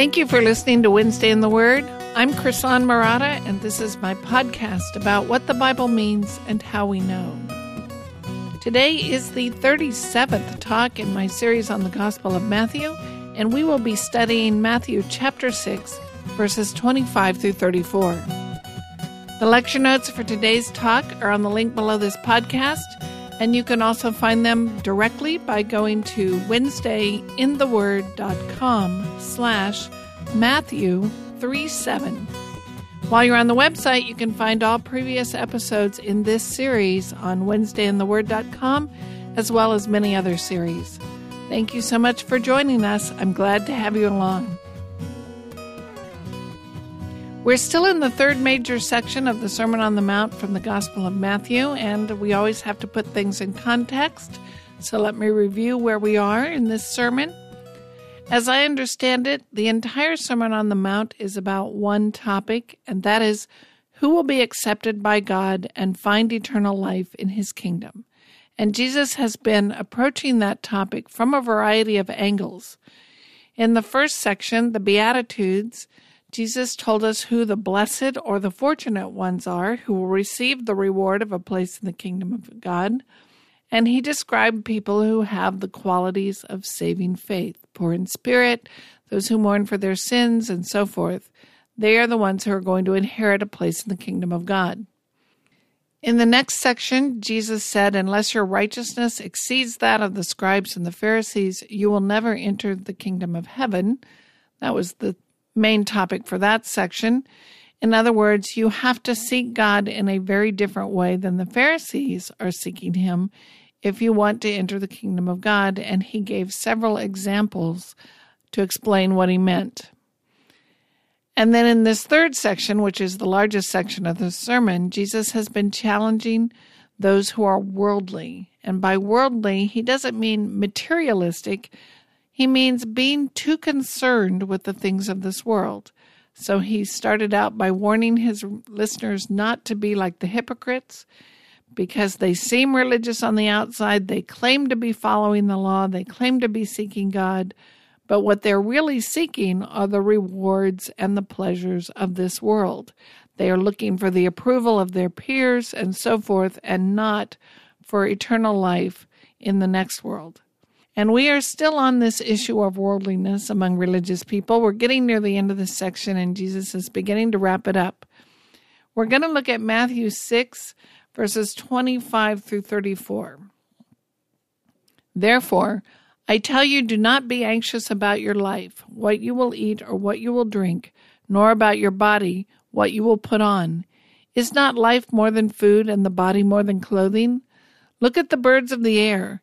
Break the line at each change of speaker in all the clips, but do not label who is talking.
Thank you for listening to Wednesday in the Word. I'm Krisan Marotta, and this is my podcast about what the Bible means and how we know. Today is the 37th talk in my series on the Gospel of Matthew, and we will be studying Matthew chapter 6, verses 25 through 34. The lecture notes for today's talk are on the link below this podcast and you can also find them directly by going to wednesdayintheword.com slash Matthew 37. While you're on the website, you can find all previous episodes in this series on wednesdayintheword.com as well as many other series. Thank you so much for joining us. I'm glad to have you along. We're still in the third major section of the Sermon on the Mount from the Gospel of Matthew, and we always have to put things in context. So let me review where we are in this sermon. As I understand it, the entire Sermon on the Mount is about one topic, and that is who will be accepted by God and find eternal life in his kingdom. And Jesus has been approaching that topic from a variety of angles. In the first section, the Beatitudes, Jesus told us who the blessed or the fortunate ones are who will receive the reward of a place in the kingdom of God. And he described people who have the qualities of saving faith, poor in spirit, those who mourn for their sins, and so forth. They are the ones who are going to inherit a place in the kingdom of God. In the next section, Jesus said, Unless your righteousness exceeds that of the scribes and the Pharisees, you will never enter the kingdom of heaven. That was the main topic for that section. In other words, you have to seek God in a very different way than the Pharisees are seeking Him if you want to enter the kingdom of God. And He gave several examples to explain what He meant. And then in this third section, which is the largest section of the sermon, Jesus has been challenging those who are worldly. And by worldly, He doesn't mean materialistic he means being too concerned with the things of this world. So he started out by warning his listeners not to be like the hypocrites because they seem religious on the outside. They claim to be following the law, they claim to be seeking God, but what they're really seeking are the rewards and the pleasures of this world. They are looking for the approval of their peers and so forth, and not for eternal life in the next world. And we are still on this issue of worldliness among religious people. We're getting near the end of this section, and Jesus is beginning to wrap it up. We're going to look at Matthew 6, verses 25 through 34. Therefore, I tell you, do not be anxious about your life, what you will eat or what you will drink, nor about your body, what you will put on. Is not life more than food, and the body more than clothing? Look at the birds of the air.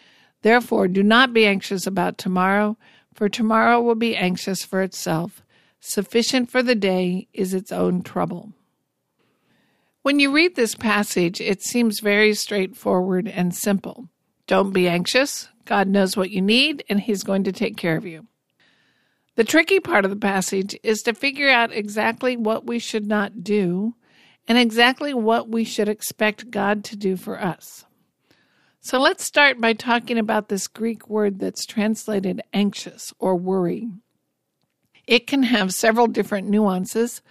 Therefore, do not be anxious about tomorrow, for tomorrow will be anxious for itself. Sufficient for the day is its own trouble. When you read this passage, it seems very straightforward and simple. Don't be anxious. God knows what you need, and He's going to take care of you. The tricky part of the passage is to figure out exactly what we should not do and exactly what we should expect God to do for us. So let's start by talking about this Greek word that's translated anxious or worry. It can have several different nuances.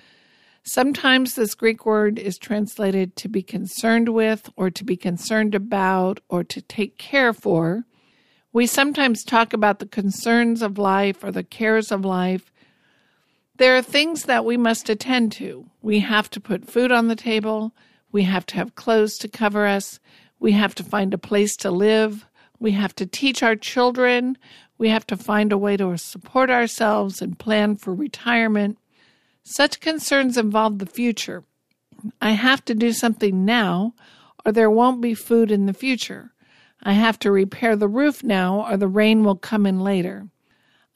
Sometimes this Greek word is translated to be concerned with, or to be concerned about, or to take care for. We sometimes talk about the concerns of life or the cares of life, There are things that we must attend to. We have to put food on the table. We have to have clothes to cover us. We have to find a place to live. We have to teach our children. We have to find a way to support ourselves and plan for retirement. Such concerns involve the future. I have to do something now, or there won't be food in the future. I have to repair the roof now, or the rain will come in later.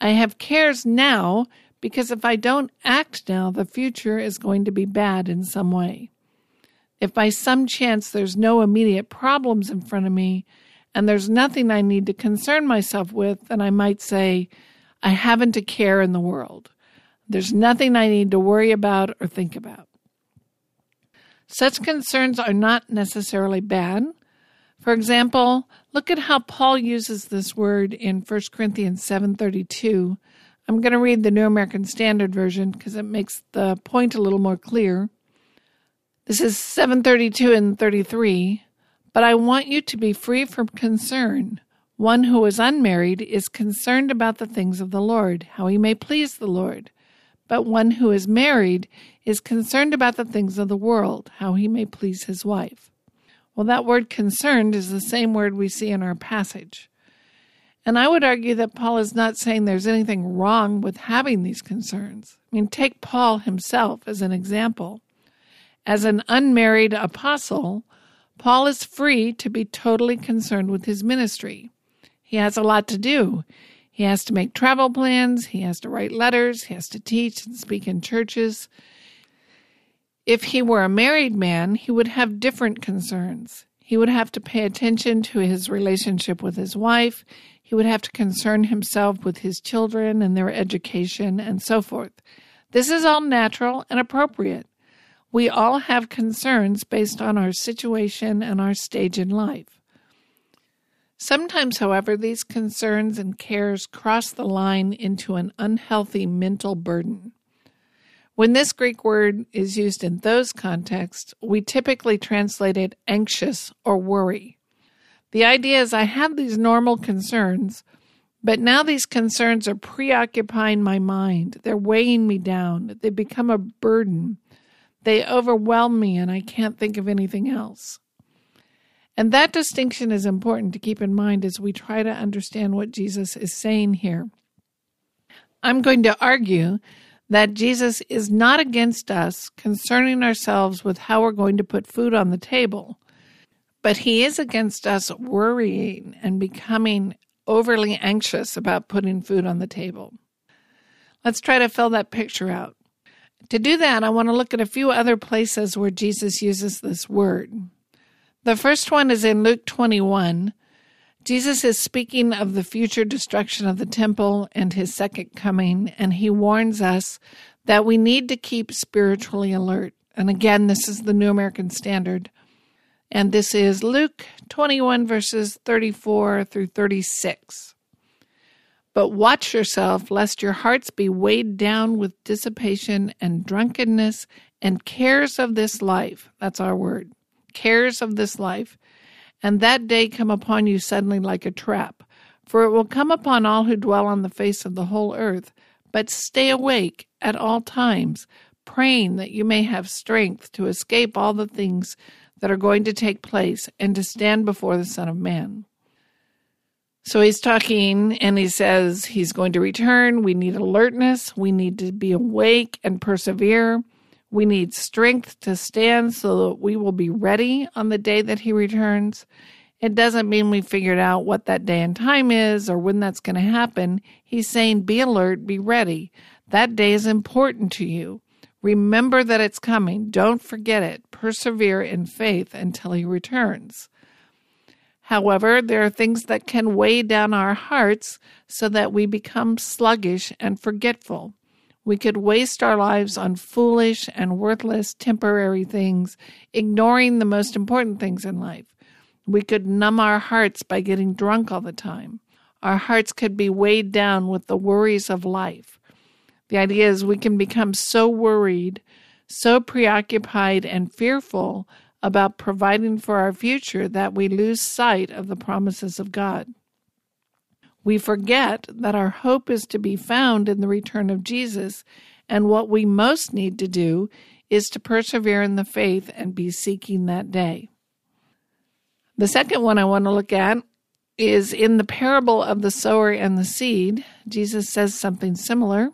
I have cares now because if I don't act now, the future is going to be bad in some way. If by some chance there's no immediate problems in front of me and there's nothing I need to concern myself with, then I might say, I haven't a care in the world. There's nothing I need to worry about or think about. Such concerns are not necessarily bad. For example, look at how Paul uses this word in 1 Corinthians 7:32 I'm going to read the New American Standard Version because it makes the point a little more clear. This is 732 and 33. But I want you to be free from concern. One who is unmarried is concerned about the things of the Lord, how he may please the Lord. But one who is married is concerned about the things of the world, how he may please his wife. Well, that word concerned is the same word we see in our passage. And I would argue that Paul is not saying there's anything wrong with having these concerns. I mean, take Paul himself as an example. As an unmarried apostle, Paul is free to be totally concerned with his ministry. He has a lot to do. He has to make travel plans, he has to write letters, he has to teach and speak in churches. If he were a married man, he would have different concerns. He would have to pay attention to his relationship with his wife. He would have to concern himself with his children and their education and so forth. This is all natural and appropriate. We all have concerns based on our situation and our stage in life. Sometimes, however, these concerns and cares cross the line into an unhealthy mental burden. When this Greek word is used in those contexts, we typically translate it anxious or worry. The idea is I have these normal concerns, but now these concerns are preoccupying my mind. They're weighing me down. They become a burden. They overwhelm me, and I can't think of anything else. And that distinction is important to keep in mind as we try to understand what Jesus is saying here. I'm going to argue that Jesus is not against us concerning ourselves with how we're going to put food on the table. But he is against us worrying and becoming overly anxious about putting food on the table. Let's try to fill that picture out. To do that, I want to look at a few other places where Jesus uses this word. The first one is in Luke 21. Jesus is speaking of the future destruction of the temple and his second coming, and he warns us that we need to keep spiritually alert. And again, this is the New American Standard. And this is Luke 21, verses 34 through 36. But watch yourself, lest your hearts be weighed down with dissipation and drunkenness and cares of this life. That's our word. Cares of this life. And that day come upon you suddenly like a trap. For it will come upon all who dwell on the face of the whole earth. But stay awake at all times, praying that you may have strength to escape all the things that are going to take place and to stand before the Son of Man. So he's talking and he says he's going to return. We need alertness. We need to be awake and persevere. We need strength to stand so that we will be ready on the day that he returns. It doesn't mean we figured out what that day and time is or when that's going to happen. He's saying be alert, be ready. That day is important to you. Remember that it's coming. Don't forget it. Persevere in faith until he returns. However, there are things that can weigh down our hearts so that we become sluggish and forgetful. We could waste our lives on foolish and worthless temporary things, ignoring the most important things in life. We could numb our hearts by getting drunk all the time. Our hearts could be weighed down with the worries of life. The idea is we can become so worried, so preoccupied, and fearful about providing for our future that we lose sight of the promises of God. We forget that our hope is to be found in the return of Jesus and what we most need to do is to persevere in the faith and be seeking that day. The second one I want to look at is in the parable of the sower and the seed. Jesus says something similar.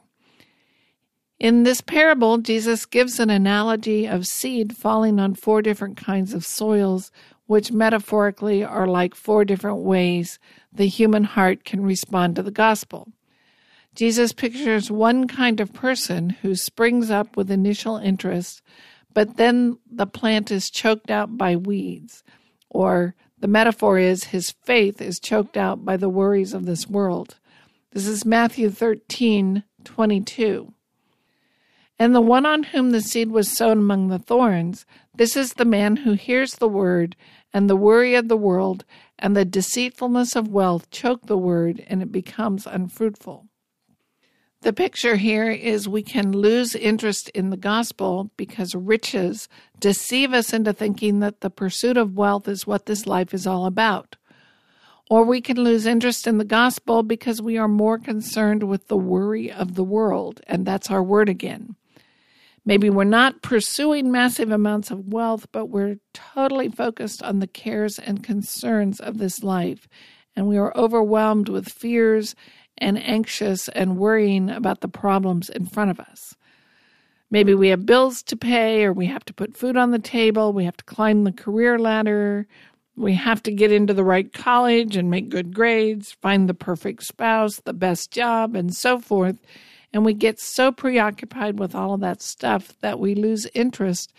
In this parable, Jesus gives an analogy of seed falling on four different kinds of soils, which metaphorically are like four different ways the human heart can respond to the gospel. Jesus pictures one kind of person who springs up with initial interest, but then the plant is choked out by weeds, or the metaphor is his faith is choked out by the worries of this world. This is Matthew 13 22. And the one on whom the seed was sown among the thorns, this is the man who hears the word, and the worry of the world and the deceitfulness of wealth choke the word, and it becomes unfruitful. The picture here is we can lose interest in the gospel because riches deceive us into thinking that the pursuit of wealth is what this life is all about. Or we can lose interest in the gospel because we are more concerned with the worry of the world, and that's our word again. Maybe we're not pursuing massive amounts of wealth, but we're totally focused on the cares and concerns of this life, and we are overwhelmed with fears and anxious and worrying about the problems in front of us. Maybe we have bills to pay, or we have to put food on the table, we have to climb the career ladder, we have to get into the right college and make good grades, find the perfect spouse, the best job, and so forth. And we get so preoccupied with all of that stuff that we lose interest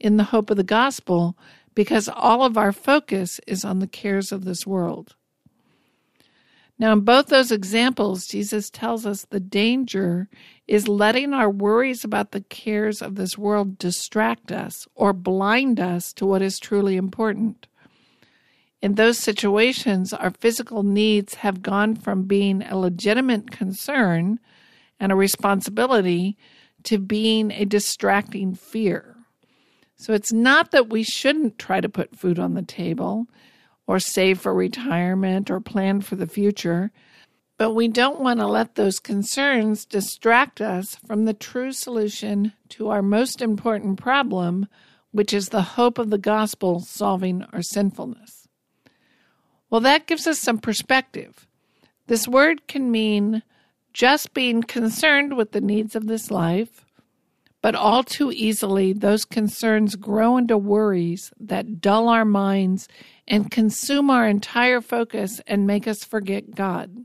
in the hope of the gospel because all of our focus is on the cares of this world. Now, in both those examples, Jesus tells us the danger is letting our worries about the cares of this world distract us or blind us to what is truly important. In those situations, our physical needs have gone from being a legitimate concern and a responsibility to being a distracting fear. So it's not that we shouldn't try to put food on the table or save for retirement or plan for the future. But we don't want to let those concerns distract us from the true solution to our most important problem, which is the hope of the gospel solving our sinfulness. Well, that gives us some perspective. This word can mean just being concerned with the needs of this life, but all too easily those concerns grow into worries that dull our minds and consume our entire focus and make us forget God.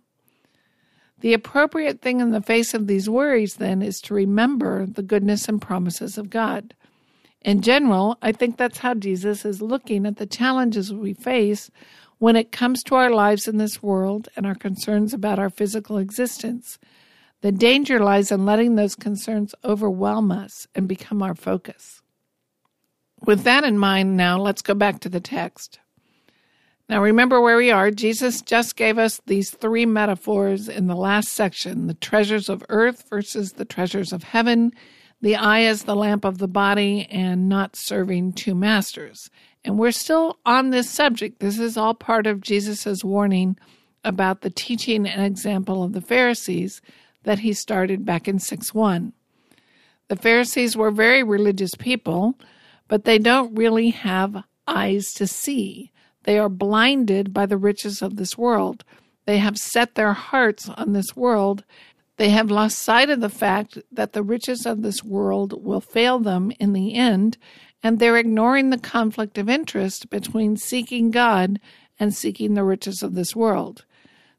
The appropriate thing in the face of these worries, then, is to remember the goodness and promises of God. In general, I think that's how Jesus is looking at the challenges we face when it comes to our lives in this world and our concerns about our physical existence. The danger lies in letting those concerns overwhelm us and become our focus. With that in mind, now let's go back to the text. Now, remember where we are. Jesus just gave us these three metaphors in the last section the treasures of earth versus the treasures of heaven, the eye as the lamp of the body, and not serving two masters. And we're still on this subject. This is all part of Jesus' warning about the teaching and example of the Pharisees that he started back in 6 1. The Pharisees were very religious people, but they don't really have eyes to see. They are blinded by the riches of this world. They have set their hearts on this world. They have lost sight of the fact that the riches of this world will fail them in the end, and they're ignoring the conflict of interest between seeking God and seeking the riches of this world.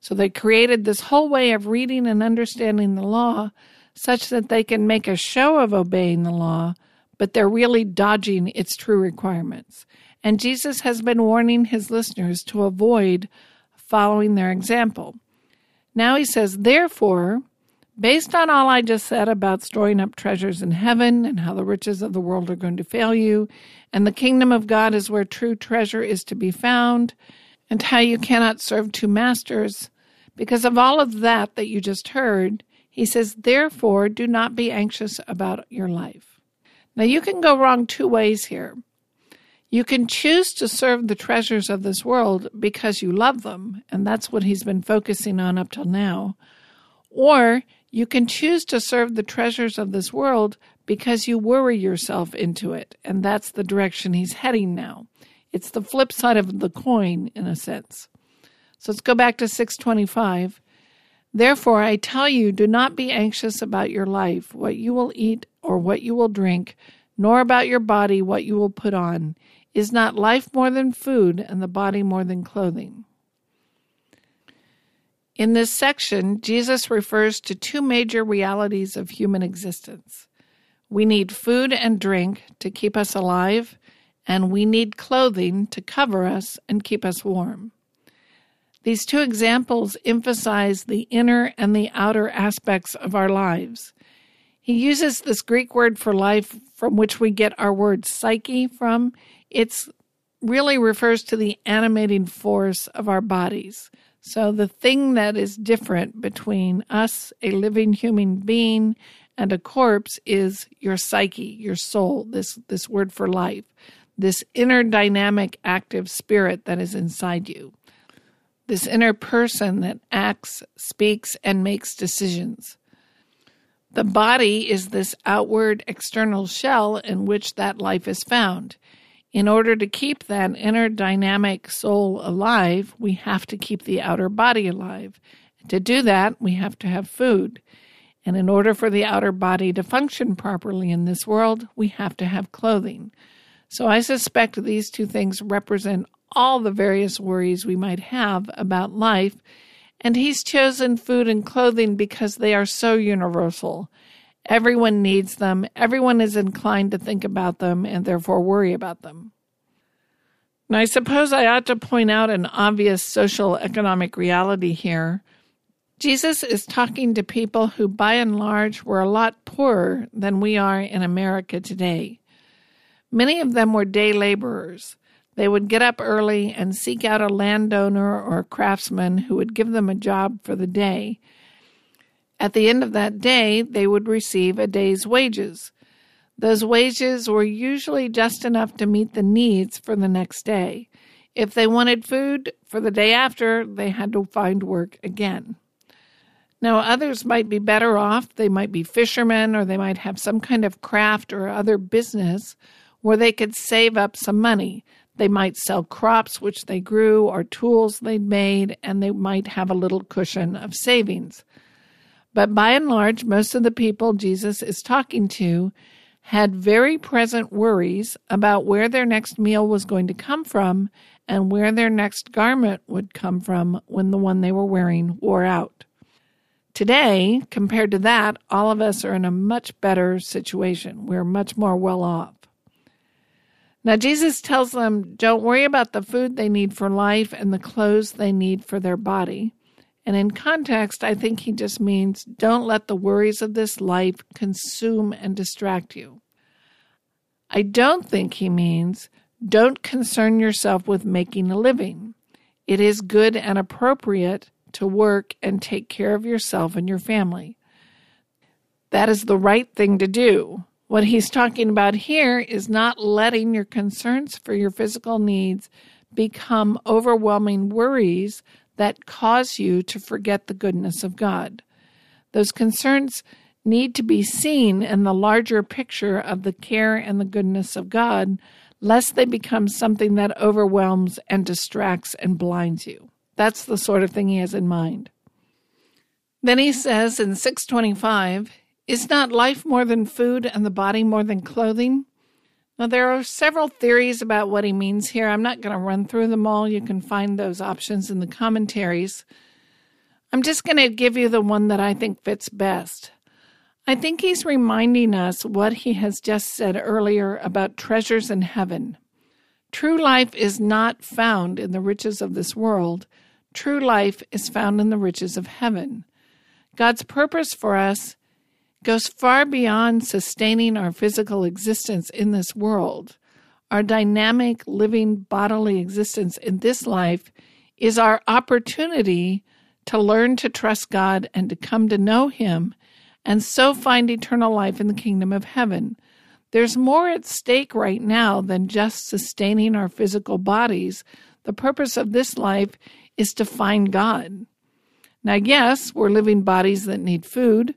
So they created this whole way of reading and understanding the law such that they can make a show of obeying the law, but they're really dodging its true requirements. And Jesus has been warning his listeners to avoid following their example. Now he says, Therefore, based on all I just said about storing up treasures in heaven and how the riches of the world are going to fail you, and the kingdom of God is where true treasure is to be found, and how you cannot serve two masters, because of all of that that you just heard, he says, Therefore, do not be anxious about your life. Now, you can go wrong two ways here. You can choose to serve the treasures of this world because you love them, and that's what he's been focusing on up till now. Or You can choose to serve the treasures of this world because you worry yourself into it, and that's the direction he's heading now. It's the flip side of the coin, in a sense. So let's go back to 625. Therefore, I tell you, do not be anxious about your life, what you will eat or what you will drink, nor about your body, what you will put on. Is not life more than food, and the body more than clothing? In this section, Jesus refers to two major realities of human existence. We need food and drink to keep us alive, and we need clothing to cover us and keep us warm. These two examples emphasize the inner and the outer aspects of our lives. He uses this Greek word for life from which we get our word psyche from. It really refers to the animating force of our bodies. So the thing that is different between us, a living human being, and a corpse is your psyche, your soul, this, this word for life, this inner dynamic active spirit that is inside you this inner person that acts, speaks, and makes decisions. The body is this outward external shell in which that life is found. In order to keep that inner dynamic soul alive, we have to keep the outer body alive. To do that, we have to have food. And in order for the outer body to function properly in this world, we have to have clothing. So I suspect these two things represent all the various worries we might have about life, and He's chosen food and clothing because they are so universal. Everyone needs them, everyone is inclined to think about them and therefore worry about them. Now, I suppose I ought to point out an obvious social economic reality here. Jesus is talking to people who, by and large, were a lot poorer than we are in America today. Many of them were day laborers. They would get up early and seek out a landowner or a craftsman who would give them a job for the day. At the end of that day, they would receive a day's wages. Those wages were usually just enough to meet the needs for the next day. If they wanted food for the day after, they had to find work again. Now, others might be better off. They might be fishermen or they might have some kind of craft or other business where they could save up some money. They might sell crops which they grew or tools they'd made, and they might have a little cushion of savings. But by and large, most of the people Jesus is talking to had very present worries about where their next meal was going to come from and where their next garment would come from when the one they were wearing wore out. Today, compared to that, all of us are in a much better situation. We're much more well off. Now, Jesus tells them, don't worry about the food they need for life and the clothes they need for their body. And in context, I think he just means don't let the worries of this life consume and distract you. I don't think he means don't concern yourself with making a living. It is good and appropriate to work and take care of yourself and your family. That is the right thing to do. What he's talking about here is not letting your concerns for your physical needs become overwhelming worries that cause you to forget the goodness of God. Those concerns need to be seen in the larger picture of the care and the goodness of God, lest they become something that overwhelms and distracts and blinds you. That's the sort of thing he has in mind. Then he says in 625, is not life more than food and the body more than clothing? Now, there are several theories about what he means here. I'm not going to run through them all. You can find those options in the commentaries. I'm just going to give you the one that I think fits best. I think he's reminding us what he has just said earlier about treasures in heaven. True life is not found in the riches of this world. True life is found in the riches of heaven. God's purpose for us goes far beyond sustaining our physical existence in this world. Our dynamic, living bodily existence in this life is our opportunity to learn to trust God and to come to know Him and so find eternal life in the kingdom of heaven. There's more at stake right now than just sustaining our physical bodies. The purpose of this life is to find God. Now, yes, we're living bodies that need food,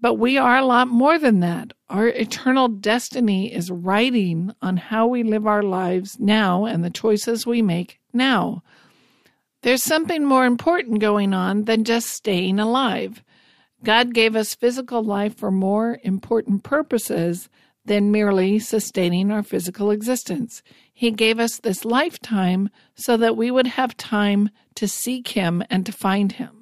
but we are a lot more than that. Our eternal destiny is writing on how we live our lives now and the choices we make now. There's something more important going on than just staying alive. God gave us physical life for more important purposes than merely sustaining our physical existence. He gave us this lifetime so that we would have time to seek Him and to find Him.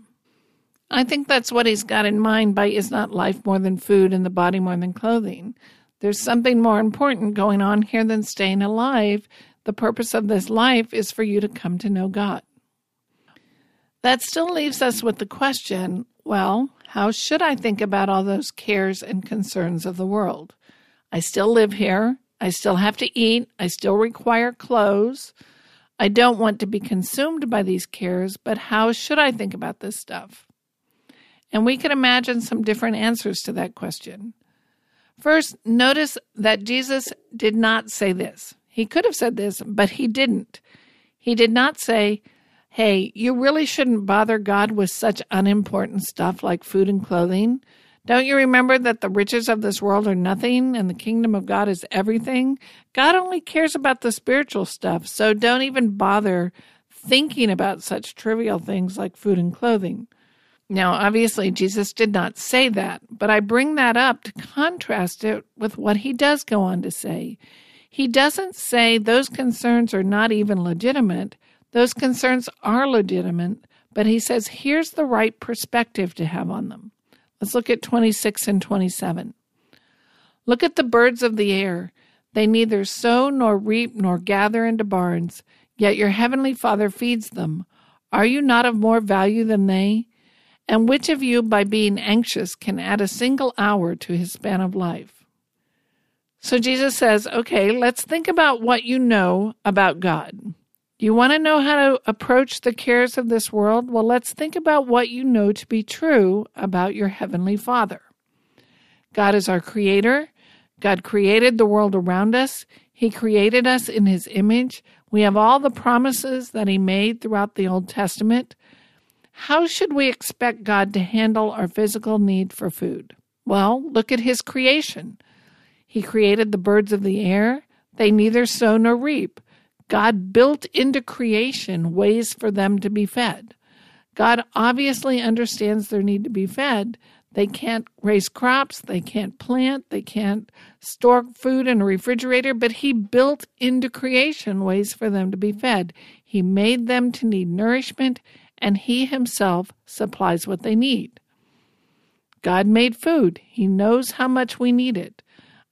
I think that's what he's got in mind by is not life more than food and the body more than clothing. There's something more important going on here than staying alive. The purpose of this life is for you to come to know God. That still leaves us with the question well, how should I think about all those cares and concerns of the world? I still live here. I still have to eat. I still require clothes. I don't want to be consumed by these cares, but how should I think about this stuff? And we can imagine some different answers to that question. First, notice that Jesus did not say this. He could have said this, but he didn't. He did not say, Hey, you really shouldn't bother God with such unimportant stuff like food and clothing. Don't you remember that the riches of this world are nothing and the kingdom of God is everything? God only cares about the spiritual stuff, so don't even bother thinking about such trivial things like food and clothing. Now, obviously, Jesus did not say that, but I bring that up to contrast it with what he does go on to say. He doesn't say those concerns are not even legitimate. Those concerns are legitimate, but he says here's the right perspective to have on them. Let's look at 26 and 27. Look at the birds of the air. They neither sow nor reap nor gather into barns, yet your heavenly Father feeds them. Are you not of more value than they? And which of you, by being anxious, can add a single hour to his span of life? So Jesus says, okay, let's think about what you know about God. You want to know how to approach the cares of this world? Well, let's think about what you know to be true about your Heavenly Father. God is our Creator. God created the world around us. He created us in His image. We have all the promises that He made throughout the Old Testament. How should we expect God to handle our physical need for food? Well, look at his creation. He created the birds of the air. They neither sow nor reap. God built into creation ways for them to be fed. God obviously understands their need to be fed. They can't raise crops, they can't plant, they can't store food in a refrigerator, but He built into creation ways for them to be fed. He made them to need nourishment and He Himself supplies what they need. God made food. He knows how much we need it.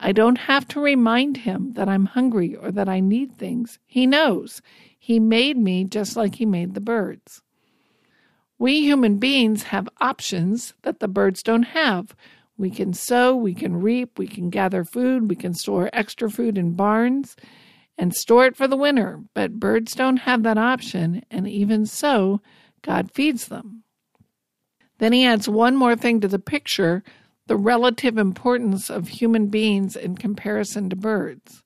I don't have to remind Him that I'm hungry or that I need things. He knows. He made me just like He made the birds. We human beings have options that the birds don't have. We can sow, we can reap, we can gather food, we can store extra food in barns and store it for the winter, but birds don't have that option, and even so, God feeds them. Then he adds one more thing to the picture the relative importance of human beings in comparison to birds.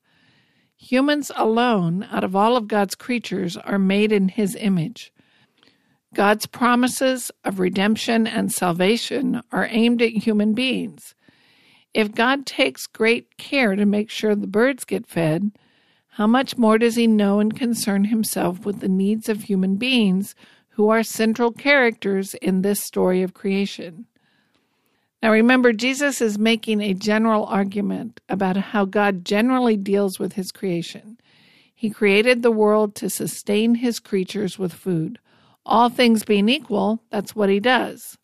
Humans alone, out of all of God's creatures, are made in his image. God's promises of redemption and salvation are aimed at human beings. If God takes great care to make sure the birds get fed, how much more does he know and concern himself with the needs of human beings who are central characters in this story of creation. Now remember, Jesus is making a general argument about how God generally deals with his creation. He created the world to sustain his creatures with food. All things being equal, that's what he does.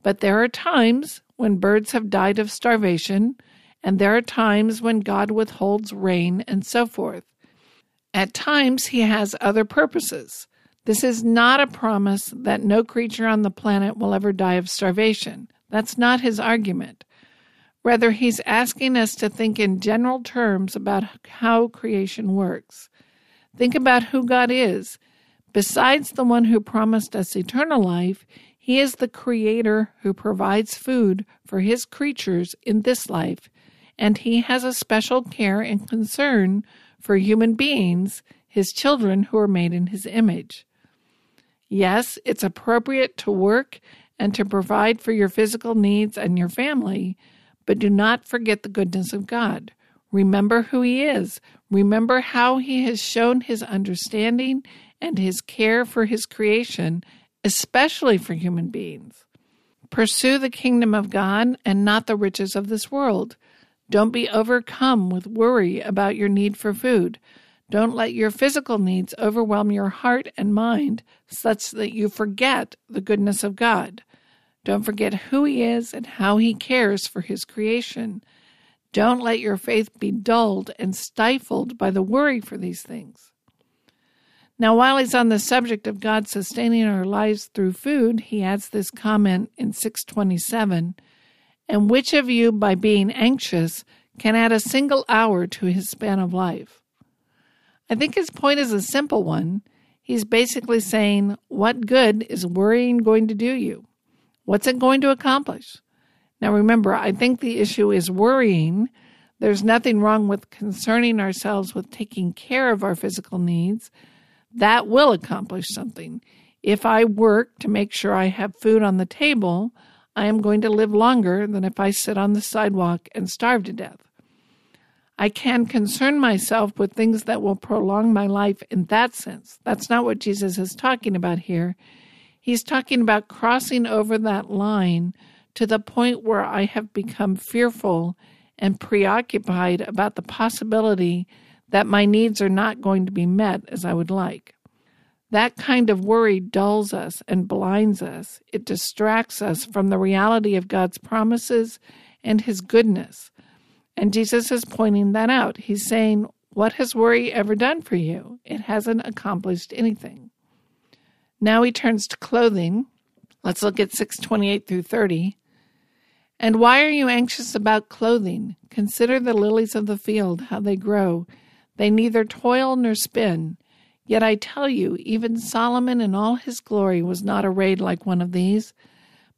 But there are times when birds have died of starvation, and there are times when God withholds rain and so forth. At times, he has other purposes. This is not a promise that no creature on the planet will ever die of starvation. That's not his argument. Rather, he's asking us to think in general terms about how creation works. Think about who God is. Besides the one who promised us eternal life, he is the creator who provides food for his creatures in this life, and he has a special care and concern for human beings, his children who are made in his image. Yes, it's appropriate to work and to provide for your physical needs and your family, but do not forget the goodness of God. Remember who He is. Remember how He has shown His understanding and His care for His creation, especially for human beings. Pursue the kingdom of God and not the riches of this world. Don't be overcome with worry about your need for food. Don't let your physical needs overwhelm your heart and mind such that you forget the goodness of God. Don't forget who He is and how He cares for His creation. Don't let your faith be dulled and stifled by the worry for these things. Now, while he's on the subject of God sustaining our lives through food, he adds this comment in 627 And which of you, by being anxious, can add a single hour to his span of life? I think his point is a simple one. He's basically saying, What good is worrying going to do you? What's it going to accomplish? Now, remember, I think the issue is worrying. There's nothing wrong with concerning ourselves with taking care of our physical needs. That will accomplish something. If I work to make sure I have food on the table, I am going to live longer than if I sit on the sidewalk and starve to death. I can concern myself with things that will prolong my life in that sense. That's not what Jesus is talking about here. He's talking about crossing over that line to the point where I have become fearful and preoccupied about the possibility that my needs are not going to be met as I would like. That kind of worry dulls us and blinds us. It distracts us from the reality of God's promises and His goodness. And Jesus is pointing that out. He's saying, What has worry ever done for you? It hasn't accomplished anything. Now he turns to clothing. Let's look at 628 through 30. And why are you anxious about clothing? Consider the lilies of the field, how they grow. They neither toil nor spin. Yet I tell you, even Solomon in all his glory was not arrayed like one of these.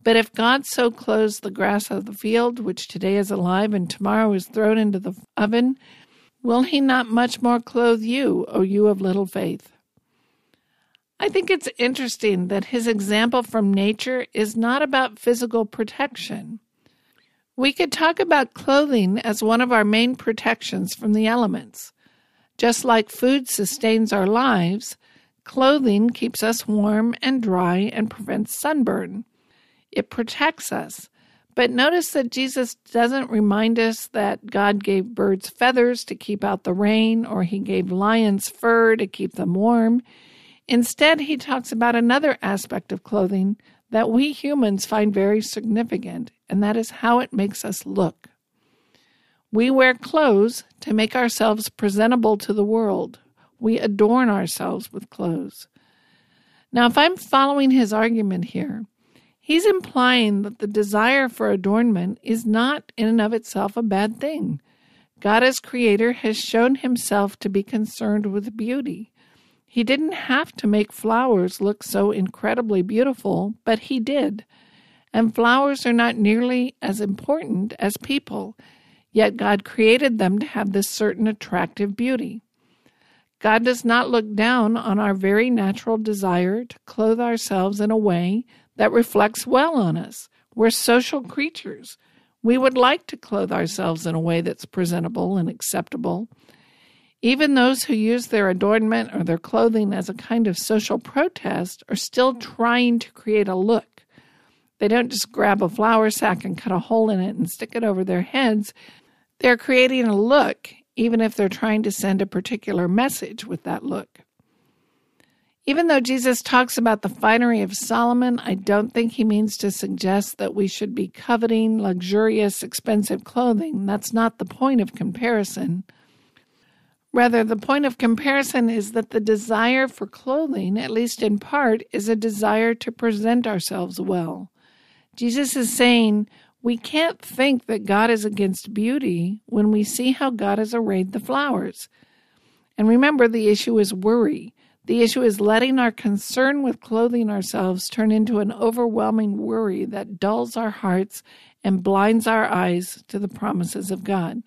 But if God so clothes the grass of the field, which today is alive and tomorrow is thrown into the oven, will he not much more clothe you, O you of little faith? I think it's interesting that his example from nature is not about physical protection. We could talk about clothing as one of our main protections from the elements. Just like food sustains our lives, clothing keeps us warm and dry and prevents sunburn. It protects us. But notice that Jesus doesn't remind us that God gave birds feathers to keep out the rain or he gave lions fur to keep them warm. Instead, he talks about another aspect of clothing that we humans find very significant, and that is how it makes us look. We wear clothes to make ourselves presentable to the world. We adorn ourselves with clothes. Now, if I'm following his argument here, he's implying that the desire for adornment is not in and of itself a bad thing. God, as creator, has shown himself to be concerned with beauty. He didn't have to make flowers look so incredibly beautiful, but he did. And flowers are not nearly as important as people, yet God created them to have this certain attractive beauty. God does not look down on our very natural desire to clothe ourselves in a way that reflects well on us. We're social creatures. We would like to clothe ourselves in a way that's presentable and acceptable. Even those who use their adornment or their clothing as a kind of social protest are still trying to create a look. They don't just grab a flour sack and cut a hole in it and stick it over their heads. They're creating a look, even if they're trying to send a particular message with that look. Even though Jesus talks about the finery of Solomon, I don't think he means to suggest that we should be coveting luxurious, expensive clothing. That's not the point of comparison. Rather, the point of comparison is that the desire for clothing, at least in part, is a desire to present ourselves well. Jesus is saying we can't think that God is against beauty when we see how God has arrayed the flowers. And remember, the issue is worry. The issue is letting our concern with clothing ourselves turn into an overwhelming worry that dulls our hearts and blinds our eyes to the promises of God.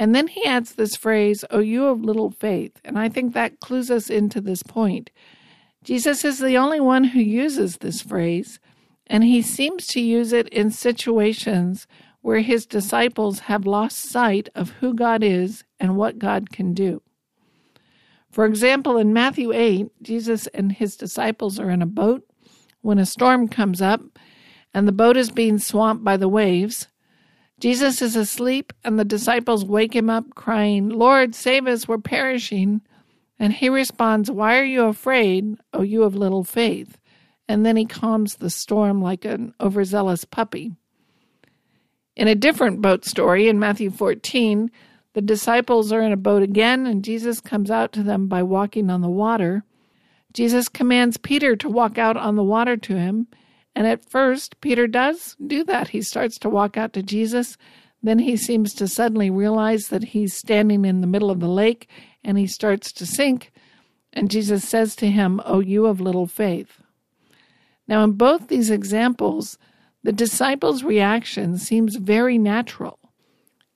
And then he adds this phrase, Oh, you of little faith. And I think that clues us into this point. Jesus is the only one who uses this phrase, and he seems to use it in situations where his disciples have lost sight of who God is and what God can do. For example, in Matthew 8, Jesus and his disciples are in a boat when a storm comes up and the boat is being swamped by the waves. Jesus is asleep, and the disciples wake him up, crying, Lord, save us, we're perishing. And he responds, Why are you afraid, O you of little faith? And then he calms the storm like an overzealous puppy. In a different boat story in Matthew 14, the disciples are in a boat again, and Jesus comes out to them by walking on the water. Jesus commands Peter to walk out on the water to him, and at first, Peter does do that. He starts to walk out to Jesus. Then he seems to suddenly realize that he's standing in the middle of the lake and he starts to sink. And Jesus says to him, Oh, you of little faith. Now, in both these examples, the disciples' reaction seems very natural.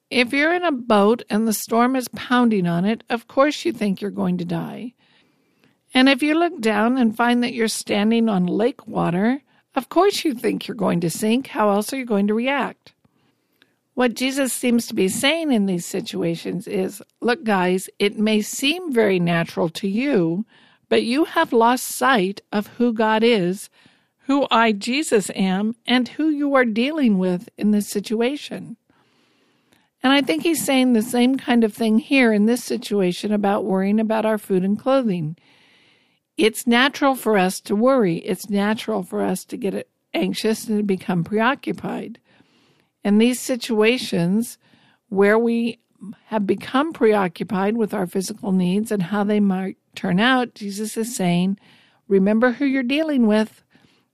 If you're in a boat and the storm is pounding on it, of course you think you're going to die. And if you look down and find that you're standing on lake water, of course, you think you're going to sink. How else are you going to react? What Jesus seems to be saying in these situations is look, guys, it may seem very natural to you, but you have lost sight of who God is, who I, Jesus, am, and who you are dealing with in this situation. And I think he's saying the same kind of thing here in this situation about worrying about our food and clothing it's natural for us to worry. It's natural for us to get anxious and to become preoccupied. In these situations where we have become preoccupied with our physical needs and how they might turn out, Jesus is saying, Remember who you're dealing with.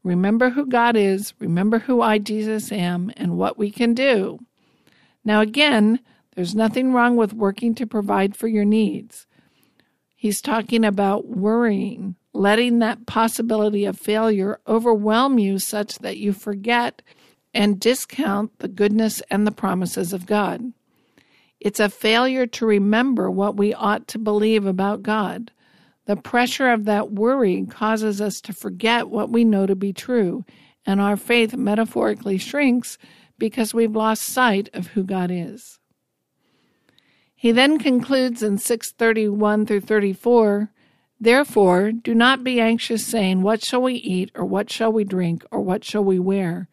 Remember who God is. Remember who I, Jesus, am and what we can do. Now, again, there's nothing wrong with working to provide for your needs. He's talking about worrying, letting that possibility of failure overwhelm you such that you forget and discount the goodness and the promises of God. It's a failure to remember what we ought to believe about God. The pressure of that worry causes us to forget what we know to be true, and our faith metaphorically shrinks because we've lost sight of who God is. He then concludes in 631 through 34 Therefore, do not be anxious, saying, What shall we eat, or what shall we drink, or what shall we wear?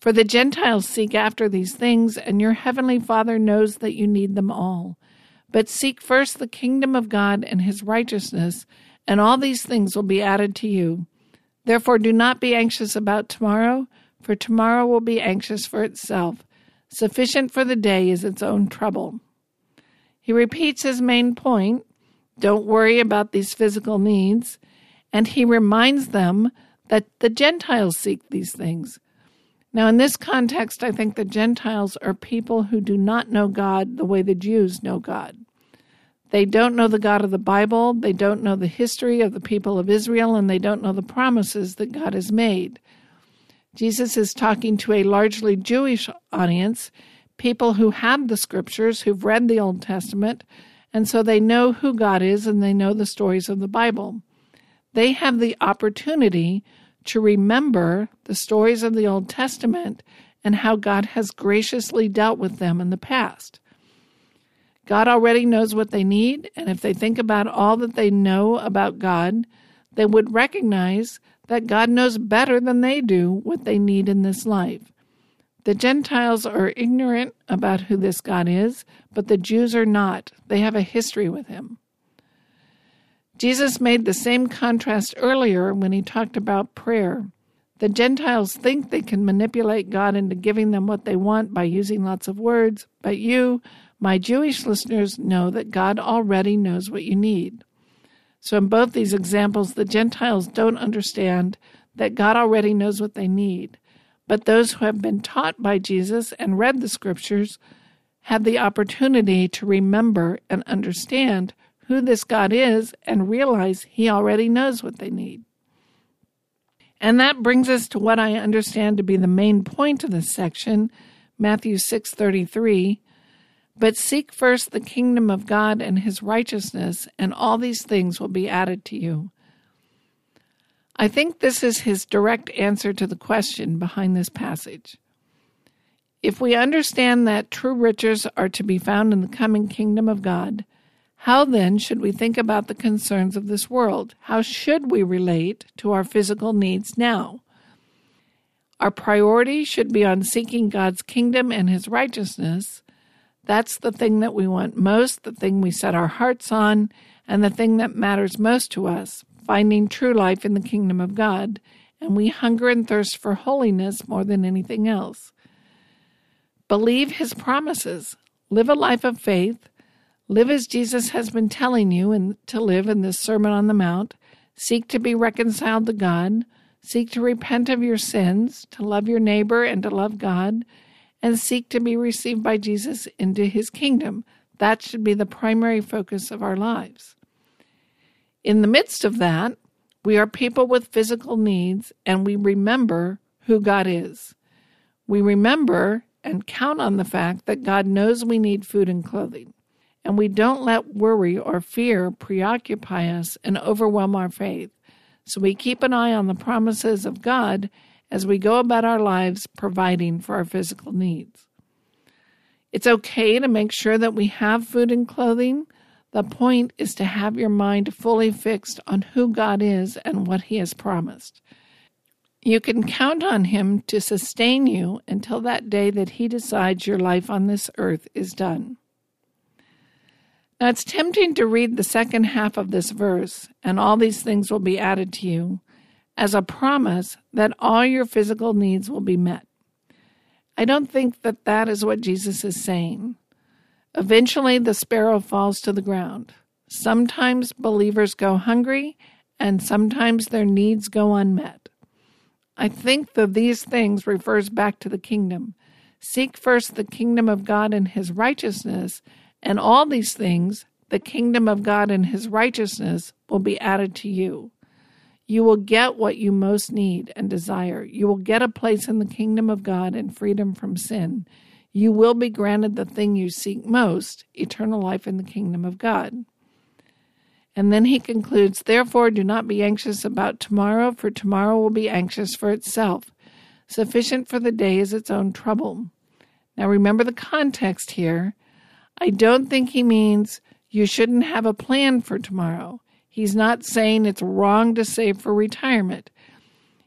For the Gentiles seek after these things, and your heavenly Father knows that you need them all. But seek first the kingdom of God and his righteousness, and all these things will be added to you. Therefore, do not be anxious about tomorrow, for tomorrow will be anxious for itself. Sufficient for the day is its own trouble. He repeats his main point don't worry about these physical needs. And he reminds them that the Gentiles seek these things. Now, in this context, I think the Gentiles are people who do not know God the way the Jews know God. They don't know the God of the Bible, they don't know the history of the people of Israel, and they don't know the promises that God has made. Jesus is talking to a largely Jewish audience, people who have the scriptures, who've read the Old Testament, and so they know who God is and they know the stories of the Bible. They have the opportunity to remember the stories of the Old Testament and how God has graciously dealt with them in the past. God already knows what they need, and if they think about all that they know about God, they would recognize that God knows better than they do what they need in this life. The Gentiles are ignorant about who this God is, but the Jews are not. They have a history with him. Jesus made the same contrast earlier when he talked about prayer. The Gentiles think they can manipulate God into giving them what they want by using lots of words, but you, my Jewish listeners, know that God already knows what you need. So, in both these examples, the Gentiles don't understand that God already knows what they need. But those who have been taught by Jesus and read the scriptures have the opportunity to remember and understand who this God is and realize he already knows what they need. And that brings us to what I understand to be the main point of this section, Matthew 6:33. But seek first the kingdom of God and his righteousness, and all these things will be added to you. I think this is his direct answer to the question behind this passage. If we understand that true riches are to be found in the coming kingdom of God, how then should we think about the concerns of this world? How should we relate to our physical needs now? Our priority should be on seeking God's kingdom and his righteousness. That's the thing that we want most, the thing we set our hearts on, and the thing that matters most to us, finding true life in the kingdom of God. And we hunger and thirst for holiness more than anything else. Believe his promises. Live a life of faith Live as Jesus has been telling you and to live in this Sermon on the Mount. Seek to be reconciled to God. Seek to repent of your sins, to love your neighbor and to love God, and seek to be received by Jesus into his kingdom. That should be the primary focus of our lives. In the midst of that, we are people with physical needs and we remember who God is. We remember and count on the fact that God knows we need food and clothing and we don't let worry or fear preoccupy us and overwhelm our faith. So we keep an eye on the promises of God as we go about our lives providing for our physical needs. It's okay to make sure that we have food and clothing. The point is to have your mind fully fixed on who God is and what He has promised. You can count on Him to sustain you until that day that He decides your life on this earth is done. Now it's tempting to read the second half of this verse, and all these things will be added to you, as a promise that all your physical needs will be met. I don't think that that is what Jesus is saying. Eventually, the sparrow falls to the ground. Sometimes believers go hungry, and sometimes their needs go unmet. I think that these things refers back to the kingdom. Seek first the kingdom of God and his righteousness, and all these things, the kingdom of God and his righteousness, will be added to you. You will get what you most need and desire. You will get a place in the kingdom of God and freedom from sin. You will be granted the thing you seek most eternal life in the kingdom of God. And then he concludes, Therefore, do not be anxious about tomorrow, for tomorrow will be anxious for itself. Sufficient for the day is its own trouble. Now remember the context here. I don't think he means you shouldn't have a plan for tomorrow. He's not saying it's wrong to save for retirement.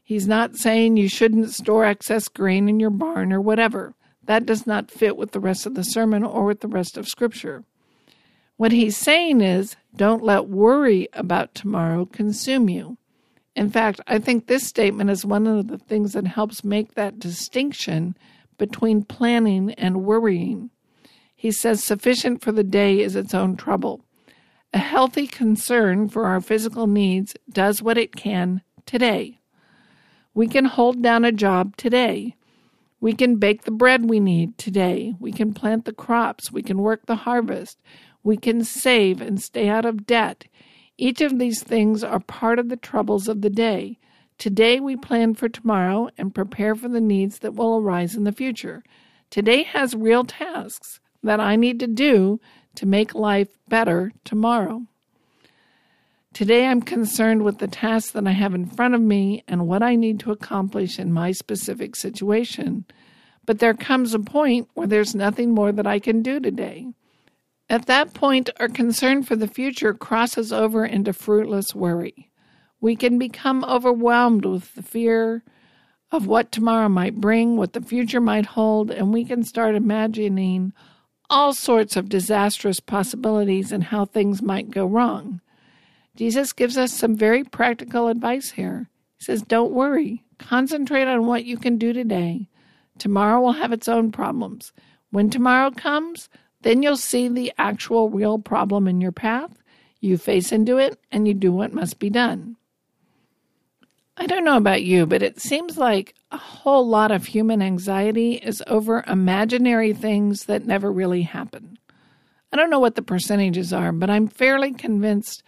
He's not saying you shouldn't store excess grain in your barn or whatever. That does not fit with the rest of the sermon or with the rest of Scripture. What he's saying is don't let worry about tomorrow consume you. In fact, I think this statement is one of the things that helps make that distinction between planning and worrying. He says, Sufficient for the day is its own trouble. A healthy concern for our physical needs does what it can today. We can hold down a job today. We can bake the bread we need today. We can plant the crops. We can work the harvest. We can save and stay out of debt. Each of these things are part of the troubles of the day. Today we plan for tomorrow and prepare for the needs that will arise in the future. Today has real tasks that I need to do to make life better tomorrow. Today I'm concerned with the tasks that I have in front of me and what I need to accomplish in my specific situation. But there comes a point where there's nothing more that I can do today. At that point, our concern for the future crosses over into fruitless worry. We can become overwhelmed with the fear of what tomorrow might bring, what the future might hold, and we can start imagining all sorts of disastrous possibilities and how things might go wrong. Jesus gives us some very practical advice here. He says, Don't worry, concentrate on what you can do today. Tomorrow will have its own problems. When tomorrow comes, then you'll see the actual real problem in your path. You face into it and you do what must be done. I don't know about you, but it seems like a whole lot of human anxiety is over imaginary things that never really happen. I don't know what the percentages are, but I'm fairly convinced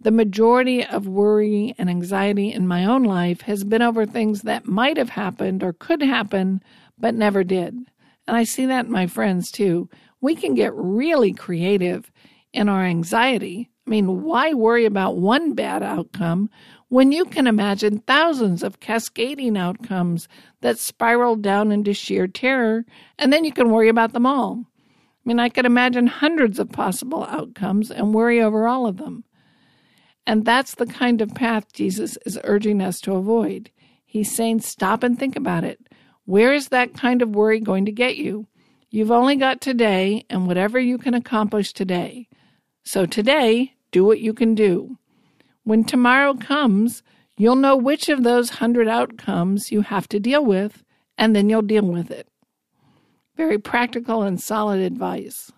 the majority of worry and anxiety in my own life has been over things that might have happened or could happen, but never did. And I see that in my friends too. We can get really creative in our anxiety I mean, why worry about one bad outcome when you can imagine thousands of cascading outcomes that spiral down into sheer terror, and then you can worry about them all? I mean, I could imagine hundreds of possible outcomes and worry over all of them. And that's the kind of path Jesus is urging us to avoid. He's saying, stop and think about it. Where is that kind of worry going to get you? You've only got today and whatever you can accomplish today. So today, do what you can do. When tomorrow comes, you'll know which of those hundred outcomes you have to deal with, and then you'll deal with it. Very practical and solid advice.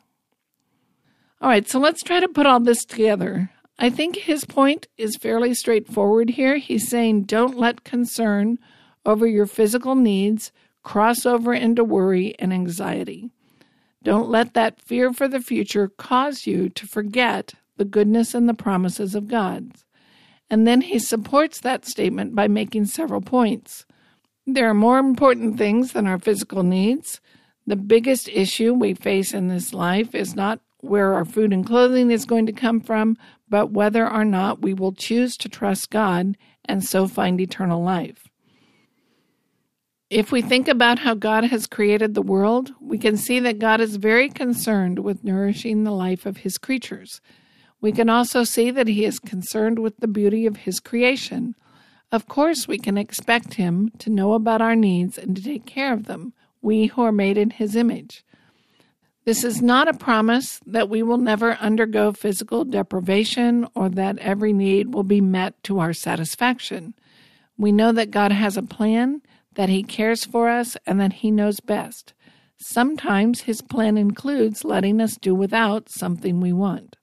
All right, so let's try to put all this together. I think his point is fairly straightforward here. He's saying don't let concern over your physical needs cross over into worry and anxiety. Don't let that fear for the future cause you to forget the goodness and the promises of God. And then he supports that statement by making several points. There are more important things than our physical needs. The biggest issue we face in this life is not where our food and clothing is going to come from, but whether or not we will choose to trust God and so find eternal life. If we think about how God has created the world, we can see that God is very concerned with nourishing the life of his creatures. We can also see that he is concerned with the beauty of his creation. Of course, we can expect him to know about our needs and to take care of them, we who are made in his image. This is not a promise that we will never undergo physical deprivation or that every need will be met to our satisfaction. We know that God has a plan, that He cares for us, and that He knows best. Sometimes His plan includes letting us do without something we want.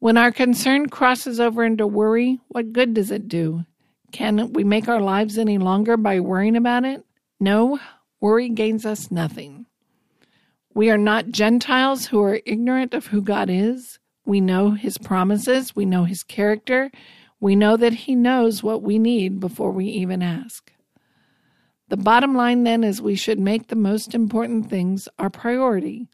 When our concern crosses over into worry, what good does it do? Can we make our lives any longer by worrying about it? No, worry gains us nothing. We are not Gentiles who are ignorant of who God is. We know his promises, we know his character, we know that he knows what we need before we even ask. The bottom line then is we should make the most important things our priority.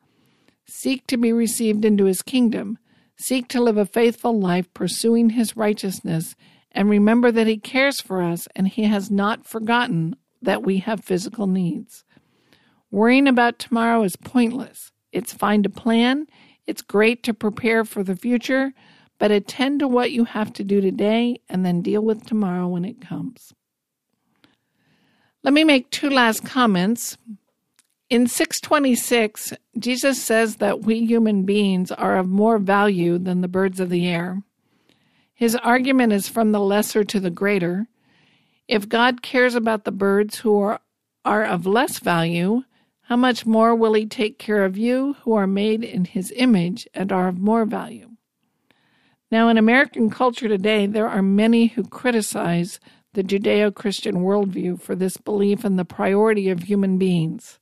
Seek to be received into his kingdom. Seek to live a faithful life pursuing his righteousness and remember that he cares for us and he has not forgotten that we have physical needs. Worrying about tomorrow is pointless. It's fine to plan, it's great to prepare for the future, but attend to what you have to do today and then deal with tomorrow when it comes. Let me make two last comments. In 626, Jesus says that we human beings are of more value than the birds of the air. His argument is from the lesser to the greater. If God cares about the birds who are, are of less value, how much more will he take care of you who are made in his image and are of more value? Now, in American culture today, there are many who criticize the Judeo Christian worldview for this belief in the priority of human beings.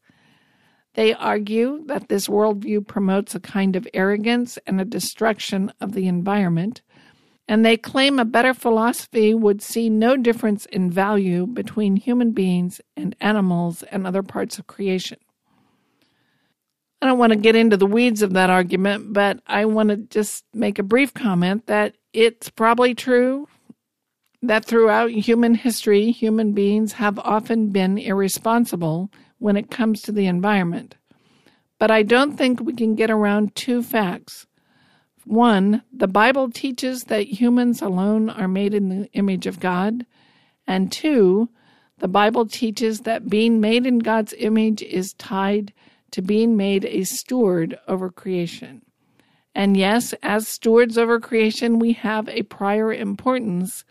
They argue that this worldview promotes a kind of arrogance and a destruction of the environment, and they claim a better philosophy would see no difference in value between human beings and animals and other parts of creation. I don't want to get into the weeds of that argument, but I want to just make a brief comment that it's probably true that throughout human history, human beings have often been irresponsible when it comes to the environment. But I don't think we can get around two facts. One, the Bible teaches that humans alone are made in the image of God. And two, the Bible teaches that being made in God's image is tied to being made a steward over creation. And yes, as stewards over creation, we have a prior importance,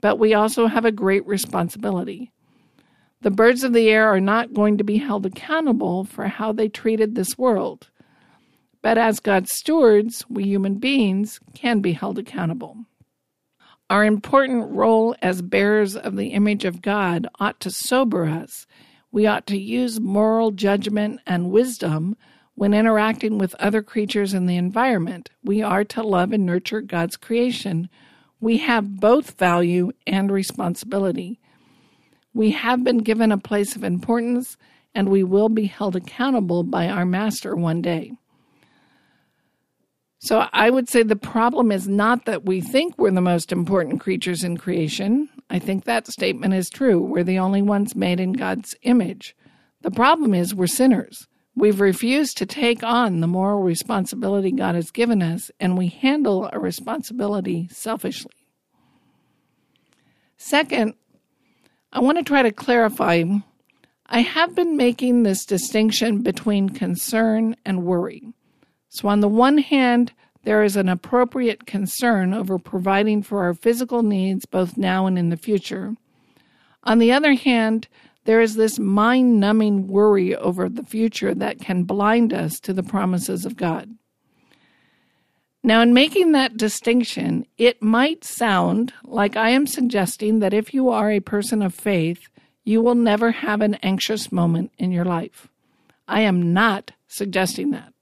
but we also have a great responsibility. The birds of the air are not going to be held accountable for how they treated this world. But as God's stewards, we human beings can be held accountable. Our important role as bearers of the image of God ought to sober us we ought to use moral judgment and wisdom when interacting with other creatures in the environment. We are to love and nurture God's creation. We have both value and responsibility. We have been given a place of importance, and we will be held accountable by our Master one day. So I would say the problem is not that we think we're the most important creatures in creation. I think that statement is true. We're the only ones made in God's image. The problem is we're sinners. We've refused to take on the moral responsibility God has given us, and we handle a responsibility selfishly. Second, I want to try to clarify I have been making this distinction between concern and worry. So, on the one hand, there is an appropriate concern over providing for our physical needs both now and in the future. On the other hand, there is this mind numbing worry over the future that can blind us to the promises of God. Now, in making that distinction, it might sound like I am suggesting that if you are a person of faith, you will never have an anxious moment in your life. I am not suggesting that.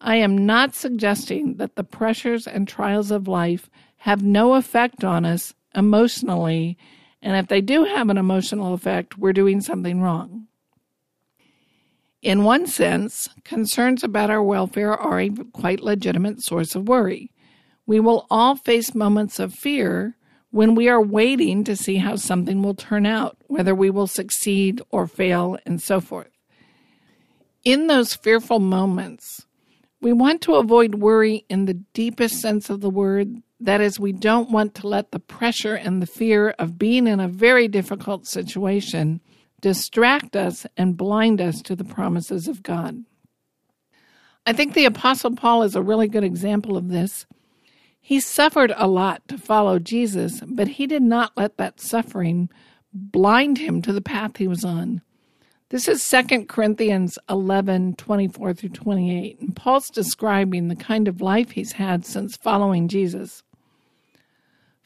I am not suggesting that the pressures and trials of life have no effect on us emotionally, and if they do have an emotional effect, we're doing something wrong. In one sense, concerns about our welfare are a quite legitimate source of worry. We will all face moments of fear when we are waiting to see how something will turn out, whether we will succeed or fail, and so forth. In those fearful moments, we want to avoid worry in the deepest sense of the word. That is, we don't want to let the pressure and the fear of being in a very difficult situation distract us and blind us to the promises of God. I think the Apostle Paul is a really good example of this. He suffered a lot to follow Jesus, but he did not let that suffering blind him to the path he was on. This is 2 Corinthians 11 24 through 28, and Paul's describing the kind of life he's had since following Jesus.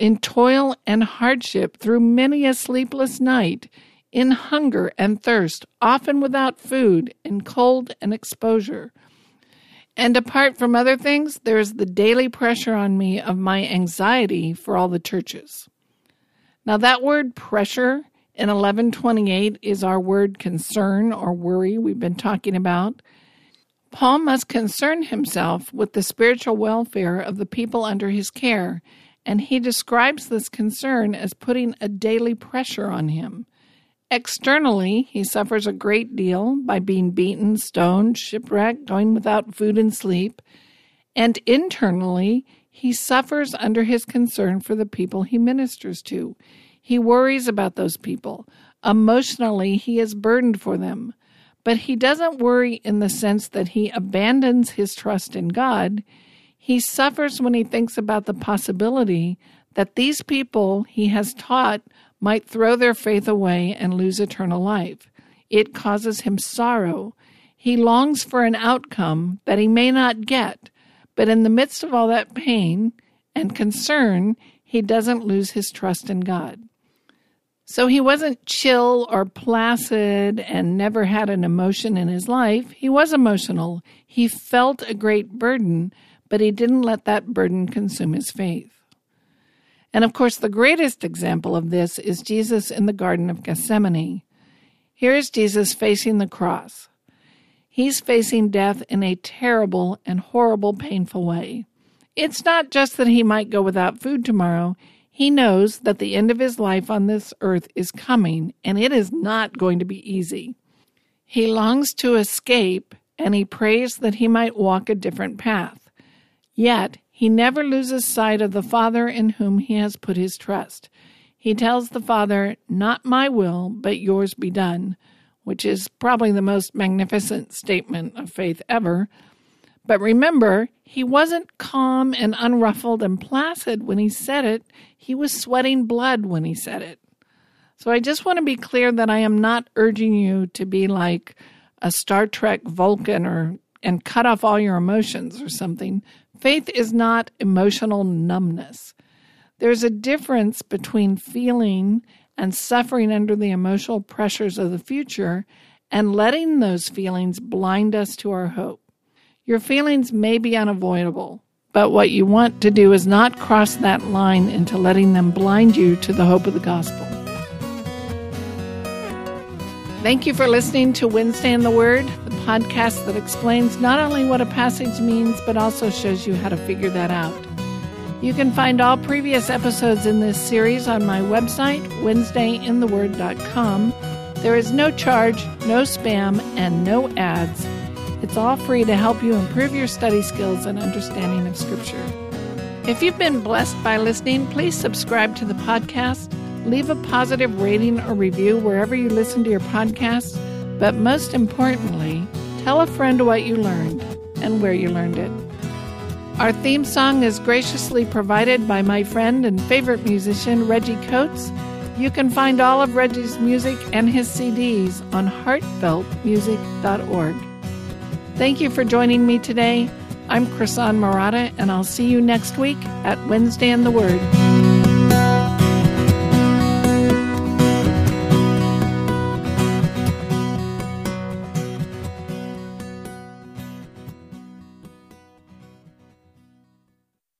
in toil and hardship through many a sleepless night, in hunger and thirst, often without food, in cold and exposure. And apart from other things, there is the daily pressure on me of my anxiety for all the churches. Now, that word pressure in 1128 is our word concern or worry we've been talking about. Paul must concern himself with the spiritual welfare of the people under his care, and he describes this concern as putting a daily pressure on him. Externally, he suffers a great deal by being beaten, stoned, shipwrecked, going without food and sleep. And internally, he suffers under his concern for the people he ministers to. He worries about those people. Emotionally, he is burdened for them. But he doesn't worry in the sense that he abandons his trust in God. He suffers when he thinks about the possibility that these people he has taught might throw their faith away and lose eternal life. It causes him sorrow. He longs for an outcome that he may not get, but in the midst of all that pain and concern, he doesn't lose his trust in God. So he wasn't chill or placid and never had an emotion in his life. He was emotional. He felt a great burden, but he didn't let that burden consume his faith. And of course, the greatest example of this is Jesus in the Garden of Gethsemane. Here is Jesus facing the cross. He's facing death in a terrible and horrible, painful way. It's not just that he might go without food tomorrow. He knows that the end of his life on this earth is coming, and it is not going to be easy. He longs to escape, and he prays that he might walk a different path. Yet, he never loses sight of the Father in whom he has put his trust. He tells the Father, Not my will, but yours be done, which is probably the most magnificent statement of faith ever. But remember, he wasn't calm and unruffled and placid when he said it. He was sweating blood when he said it. So I just want to be clear that I am not urging you to be like a Star Trek Vulcan or and cut off all your emotions or something. Faith is not emotional numbness. There's a difference between feeling and suffering under the emotional pressures of the future and letting those feelings blind us to our hope. Your feelings may be unavoidable, but what you want to do is not cross that line into letting them blind you to the hope of the gospel. Thank you for listening to Wednesday in the Word, the podcast that explains not only what a passage means, but also shows you how to figure that out. You can find all previous episodes in this series on my website, WednesdayInTheWord.com. There is no charge, no spam, and no ads. It's all free to help you improve your study skills and understanding of Scripture. If you've been blessed by listening, please subscribe to the podcast Leave a positive rating or review wherever you listen to your podcasts, but most importantly, tell a friend what you learned and where you learned it. Our theme song is graciously provided by my friend and favorite musician, Reggie Coates. You can find all of Reggie's music and his CDs on heartfeltmusic.org. Thank you for joining me today. I'm Krisan Marotta, and I'll see you next week at Wednesday in the Word.